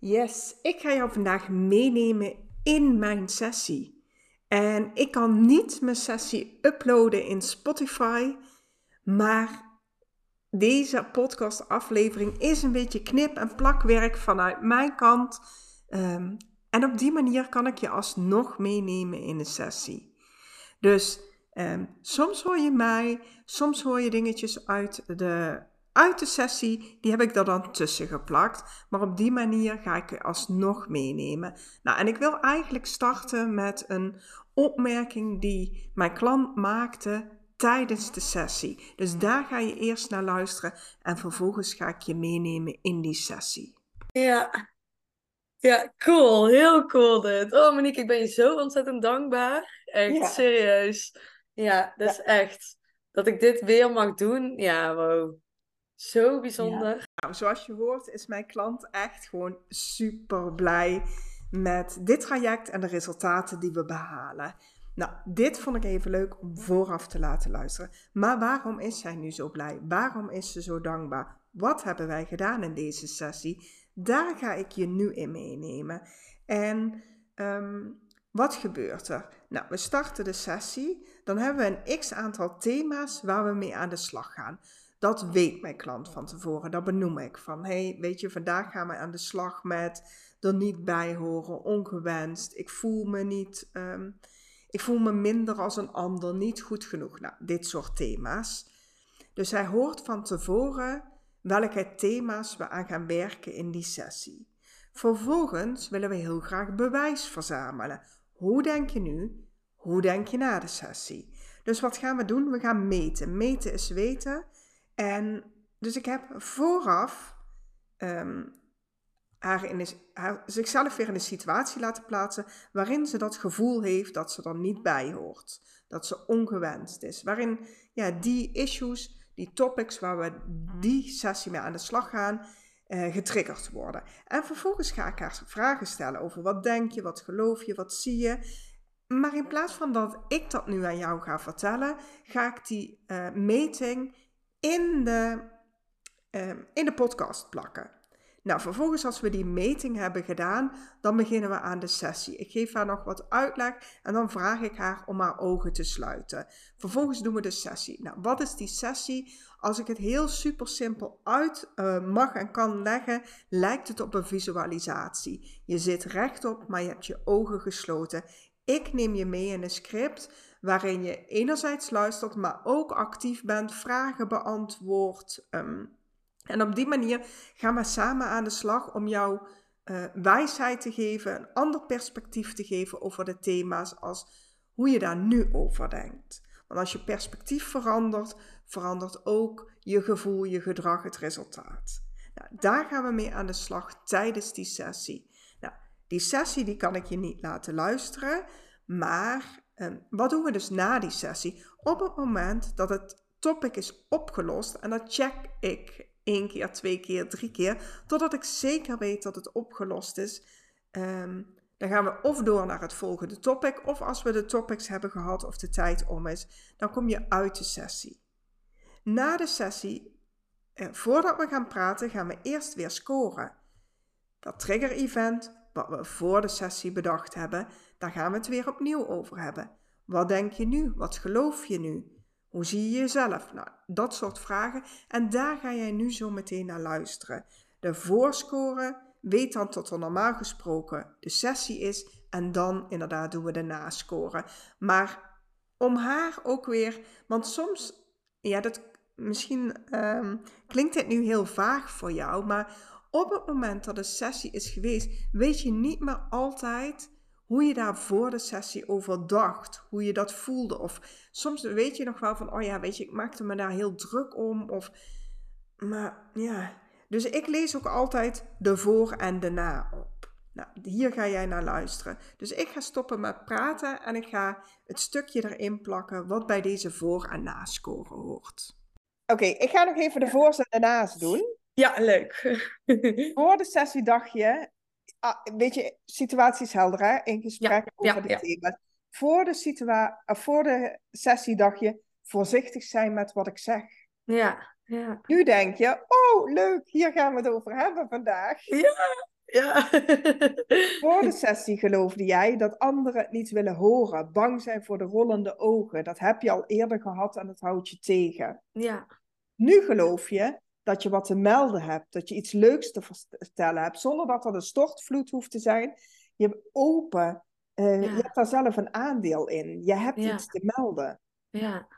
Yes, ik ga jou vandaag meenemen in mijn sessie. En ik kan niet mijn sessie uploaden in Spotify, maar deze podcastaflevering is een beetje knip- en plakwerk vanuit mijn kant. Ehm, en op die manier kan ik je alsnog meenemen in een sessie. Dus um, soms hoor je mij, soms hoor je dingetjes uit de uit de sessie, die heb ik er dan tussen geplakt. Maar op die manier ga ik je alsnog meenemen. Nou, en ik wil eigenlijk starten met een opmerking die mijn klant maakte tijdens de sessie. Dus daar ga je eerst naar luisteren en vervolgens ga ik je meenemen in die sessie. Ja, ja, cool. Heel cool dit. Oh Monique, ik ben je zo ontzettend dankbaar. Echt, serieus. Ja, dat is echt. Dat ik dit weer mag doen. Ja, wow. Zo bijzonder. Nou, zoals je hoort is mijn klant echt gewoon super blij met dit traject en de resultaten die we behalen. Nou, dit vond ik even leuk om vooraf te laten luisteren. Maar waarom is zij nu zo blij? Waarom is ze zo dankbaar? Wat hebben wij gedaan in deze sessie? Daar ga ik je nu in meenemen. En ehm, wat gebeurt er? Nou, we starten de sessie. Dan hebben we een x aantal thema's waar we mee aan de slag gaan. Dat weet mijn klant van tevoren. Dat benoem ik. Van hey, weet je, vandaag gaan we aan de slag met er niet bij horen, ongewenst. Ik voel me niet. Ehm, ik voel me minder als een ander, niet goed genoeg. Nou, dit soort thema's. Dus hij hoort van tevoren welke thema's we aan gaan werken in die sessie. Vervolgens willen we heel graag bewijs verzamelen. Hoe denk je nu? Hoe denk je na de sessie? Dus wat gaan we doen? We gaan meten. Meten is weten. En dus ik heb vooraf um, haar, in haar zichzelf weer in een situatie laten plaatsen waarin ze dat gevoel heeft dat ze er niet bij hoort. Dat ze ongewenst is. Waarin ja, die issues, die topics waar we die sessie mee aan de slag gaan, uh, getriggerd worden. En vervolgens ga ik haar vragen stellen over wat denk je, wat geloof je, wat zie je. Maar in plaats van dat ik dat nu aan jou ga vertellen, ga ik die uh, meting in de, uh, in de podcast plakken. Nou, vervolgens als we die meting hebben gedaan, dan beginnen we aan de sessie. Ik geef haar nog wat uitleg en dan vraag ik haar om haar ogen te sluiten. Vervolgens doen we de sessie. Nou, wat is die sessie? Als ik het heel super simpel uit uh, mag en kan leggen, lijkt het op een visualisatie. Je zit rechtop, maar je hebt je ogen gesloten. Ik neem je mee in een script waarin je enerzijds luistert, maar ook actief bent, vragen beantwoordt. Ehm, en op die manier gaan we samen aan de slag om jou uh, wijsheid te geven, een ander perspectief te geven over de thema's als hoe je daar nu over denkt. Want als je perspectief verandert, verandert ook je gevoel, je gedrag, het resultaat. Nou, daar gaan we mee aan de slag tijdens die sessie. Nou, die sessie die kan ik je niet laten luisteren, maar Ehm, wat doen we dus na die sessie? Op het moment dat het topic is opgelost, en dat check ik één keer, twee keer, drie keer, totdat ik zeker weet dat het opgelost is, ehm, dan gaan we of door naar het volgende topic, of als we de topics hebben gehad of de tijd om is, dan kom je uit de sessie. Na de sessie, eh, voordat we gaan praten, gaan we eerst weer scoren. Dat trigger event, wat we voor de sessie bedacht hebben, daar gaan we het weer opnieuw over hebben. Wat denk je nu? Wat geloof je nu? Hoe zie je jezelf? Nou, dat soort vragen. En daar ga jij nu zo meteen naar luisteren. De voorscoren weet dan tot er normaal gesproken de sessie is. En dan inderdaad doen we de nascoren. Maar om haar ook weer, want soms, ja, dat misschien um, klinkt dit nu heel vaag voor jou, maar op het moment dat de sessie is geweest, weet je niet meer altijd hoe je daar voor de sessie over dacht, hoe je dat voelde. Of soms weet je nog wel van, oh ja, weet je, ik maakte me daar heel druk om. Of, maar ja, dus ik lees ook altijd de voor en de na op. Nou, hier ga jij naar luisteren. Dus ik ga stoppen met praten en ik ga het stukje erin plakken wat bij deze voor- en nascoren hoort. Oké, ik ga nog even de voor's en de na's doen. Ja, leuk. Voor de sessie dacht je, ah, weet je, situatie is helder hè, in gesprek over ja, de thema's. Voor de, situa voor de sessie dacht je, voorzichtig zijn met wat ik zeg. Ja, ja. Nu denk je, oh leuk, hier gaan we het over hebben vandaag. Ja, Ja. Voor de sessie geloofde jij dat anderen het niet willen horen, bang zijn voor de rollende ogen. Dat heb je al eerder gehad en dat houdt je tegen. Ja. Nu geloof je dat je wat te melden hebt, dat je iets leuks te vertellen hebt, zonder dat er een stortvloed hoeft te zijn. Je hebt open, uh, je hebt daar zelf een aandeel in. Je hebt iets te melden. Ja.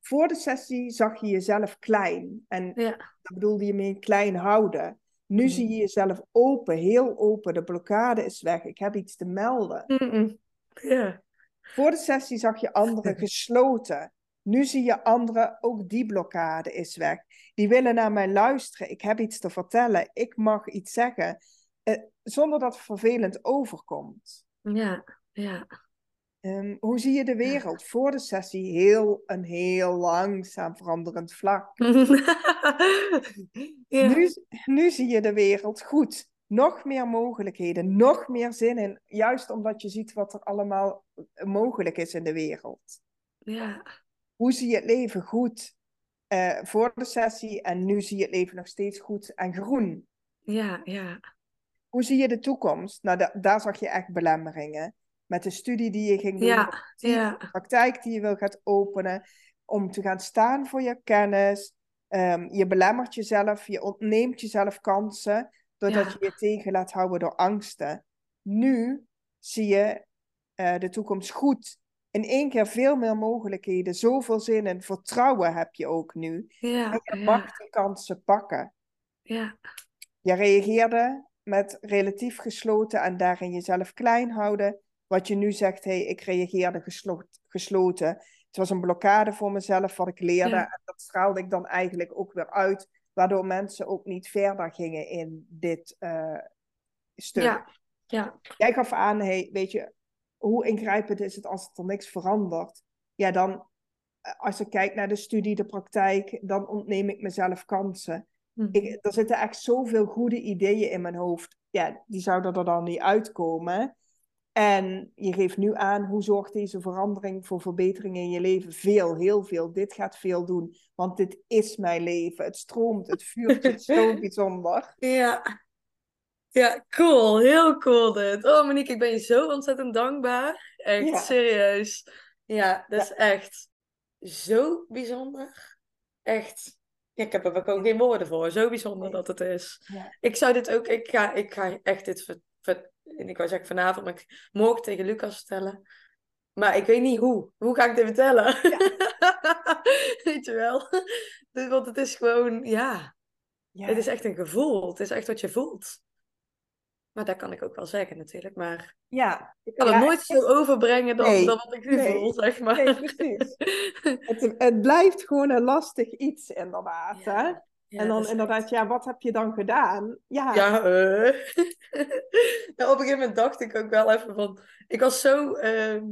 Voor de sessie zag je jezelf klein. En ja. dat bedoelde je mee klein houden. Nu zie je jezelf open, heel open. De blokkade is weg. Ik heb iets te melden. Ja. Voor de sessie zag je anderen gesloten. Nu zie je anderen, ook die blokkade is weg. Die willen naar mij luisteren. Ik heb iets te vertellen. Ik mag iets zeggen. Eh, zonder dat het vervelend overkomt. Ja, ja. Um, hoe zie je de wereld voor de sessie? Heel een heel langzaam veranderend vlak. ja. nu, nu zie je de wereld goed. Nog meer mogelijkheden, nog meer zin in. Juist omdat je ziet wat er allemaal mogelijk is in de wereld. Ja. Hoe zie je het leven goed uh, voor de sessie en nu zie je het leven nog steeds goed en groen? Ja, ja. Hoe zie je de toekomst? Nou, da daar zag je echt belemmeringen met de studie die je ging doen, ja, ja. de praktijk die je wil gaan openen, om te gaan staan voor je kennis. Um, je belemmert jezelf, je ontneemt jezelf kansen, doordat je je tegen laat houden door angsten. Nu zie je uh, de toekomst goed. In één keer veel meer mogelijkheden, zoveel zin en vertrouwen heb je ook nu. Ja, en je mag die kansen pakken. Ja. Je reageerde met relatief gesloten en daarin jezelf klein houden wat je nu zegt, hey, ik reageerde gesloten. Het was een blokkade voor mezelf wat ik leerde. En dat straalde ik dan eigenlijk ook weer uit, waardoor mensen ook niet verder gingen in dit uh, stuk. Ja. Ja. Jij gaf aan, hey, weet je, hoe ingrijpend is het als er niks verandert? Ja, dan, eh, als ik kijk naar de studie, de praktijk, dan ontneem ik mezelf kansen. Mhm. Ik, er zitten echt zoveel goede ideeën in mijn hoofd. Ja, die zouden er dan niet uitkomen. En je geeft nu aan hoe zorgt deze verandering voor verbetering in je leven? Veel, heel veel. Dit gaat veel doen, want dit is mijn leven. Het stroomt, het vuurt, het zo bijzonder. Ja. Ja, cool. Heel cool dit. Oh Monique, ik ben je zo ontzettend dankbaar. Echt, serieus. Ja, dat is echt zo bijzonder. Echt. Ja, ik heb er ook geen woorden voor. Zo bijzonder dat het is. Ja. Ik zou dit ook... Ik ga, ik ga echt dit ver, ver, ik wou zeggen vanavond, maar ik morgen tegen Lucas vertellen. Maar ik weet niet hoe. Hoe ga ik dit vertellen? Weet je wel? Dus, want het is gewoon, ja. Het is echt een gevoel. Het is echt wat je voelt. Maar dat kan ik ook wel zeggen natuurlijk. Maar ja. ik kan het nooit zo overbrengen dan, dan wat ik nu nee. voel, zeg maar. Nee, precies. het, het blijft gewoon een lastig iets, inderdaad. Hè? Ja, en dan inderdaad, ja, wat heb je dan gedaan? Ja, ja uh... nou, op een gegeven moment dacht ik ook wel even van... Ik was zo uh,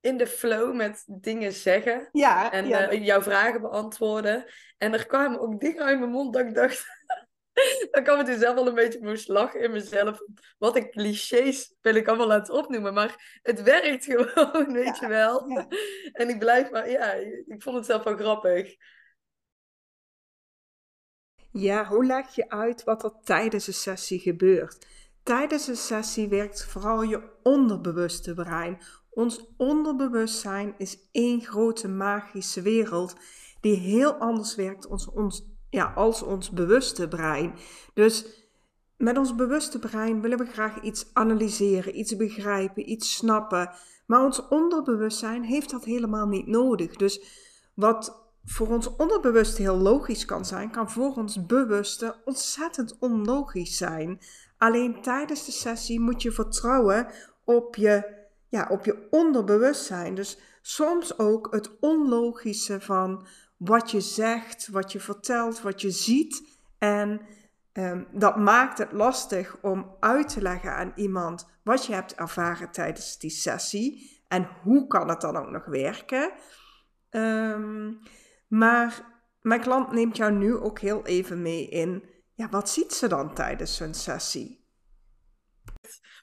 in de flow met dingen zeggen. Ja, en ja. Uh, jouw vragen beantwoorden. En er kwamen ook dingen uit mijn mond dat ik dacht... dan kwam het dus zelf wel een beetje moest lachen in mezelf. Wat ik clichés wil ik allemaal laten opnoemen. Maar het werkt gewoon, weet ja, je wel. Ja. En ik blijf maar... Ja, ik vond het zelf wel grappig. Ja, hoe leg je uit wat er tijdens een sessie gebeurt? Tijdens een sessie werkt vooral je onderbewuste brein. Ons onderbewustzijn is één grote magische wereld die heel anders werkt als ons, ja, als ons bewuste brein. Dus met ons bewuste brein willen we graag iets analyseren, iets begrijpen, iets snappen. Maar ons onderbewustzijn heeft dat helemaal niet nodig. Dus wat voor ons onderbewuste heel logisch kan zijn, kan voor ons bewuste ontzettend onlogisch zijn. Alleen tijdens de sessie moet je vertrouwen op je, ja, op je onderbewustzijn. Dus soms ook het onlogische van wat je zegt, wat je vertelt, wat je ziet. En um, dat maakt het lastig om uit te leggen aan iemand wat je hebt ervaren tijdens die sessie. En hoe kan het dan ook nog werken? Um, maar mijn klant neemt jou nu ook heel even mee in, ja, wat ziet ze dan tijdens zo'n sessie?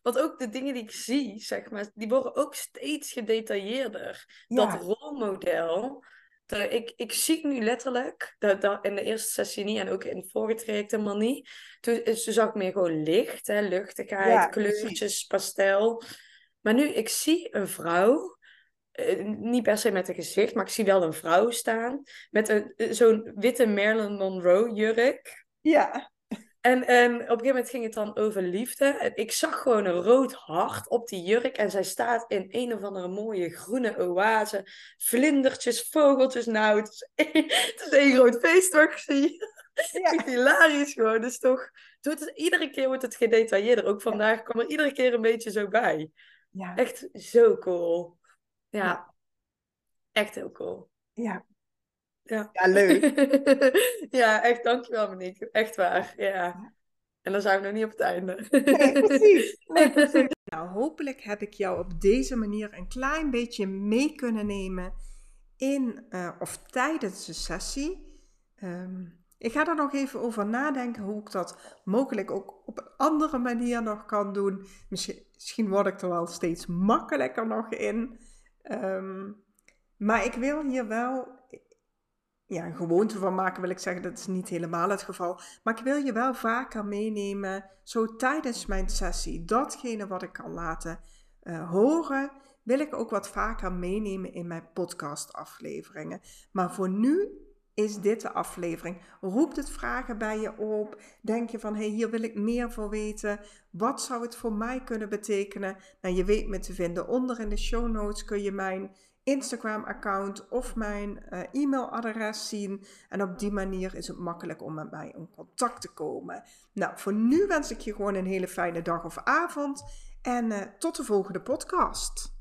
Want ook de dingen die ik zie, zeg maar, die worden ook steeds gedetailleerder. Ja. Dat rolmodel, ik, ik zie nu letterlijk, dat, dat in de eerste sessie niet en ook in het vorige traject helemaal niet. Toen, toen zag ik meer gewoon licht, hè, luchtigheid, kleurtjes, pastel. Maar nu, ik zie een vrouw, eh, niet per se met een gezicht, maar ik zie wel een vrouw staan met een, zo'n witte Marilyn Monroe jurk. Ja. En, en op een gegeven moment ging het dan over liefde. En ik zag gewoon een rood hart op die jurk. En zij staat in een of andere mooie groene oase. Vlindertjes, vogeltjes. Nou, het is één, het is één groot feest wat ik zie. Ja. hilarisch gewoon. Dus toch, het, iedere keer wordt het gedetailleerder. Ook vandaag kwam er iedere keer een beetje zo bij. Ja. Echt zo cool. Ja. ja. Echt heel cool. Ja. Ja, ja leuk. ja, echt dankjewel Monique. Echt waar. Ja. En dan zijn we nog niet op het einde. nee, precies. Nee, precies. Nou, hopelijk heb ik jou op deze manier een klein beetje mee kunnen nemen in uh, of tijdens de sessie. Um, ik ga er nog even over nadenken hoe ik dat mogelijk ook op een andere manier nog kan doen. Misschien, misschien word ik er wel steeds makkelijker nog in. Um, maar ik wil hier wel ja, een gewoonte van maken, wil ik zeggen. Dat is niet helemaal het geval. Maar ik wil je wel vaker meenemen, zo tijdens mijn sessie. Datgene wat ik kan laten uh, horen, wil ik ook wat vaker meenemen in mijn podcastafleveringen. Maar voor nu is dit de aflevering. Roept het vragen bij je op? Denk je van, hé, hey, hier wil ik meer voor weten. Wat zou het voor mij kunnen betekenen? Nou, je weet me te vinden. Onder in de show notes kun je mijn Instagram-account of mijn uh, e-mailadres zien. En op die manier is het makkelijk om met mij in contact te komen. Nou, voor nu wens ik je gewoon een hele fijne dag of avond. En uh, tot de volgende podcast.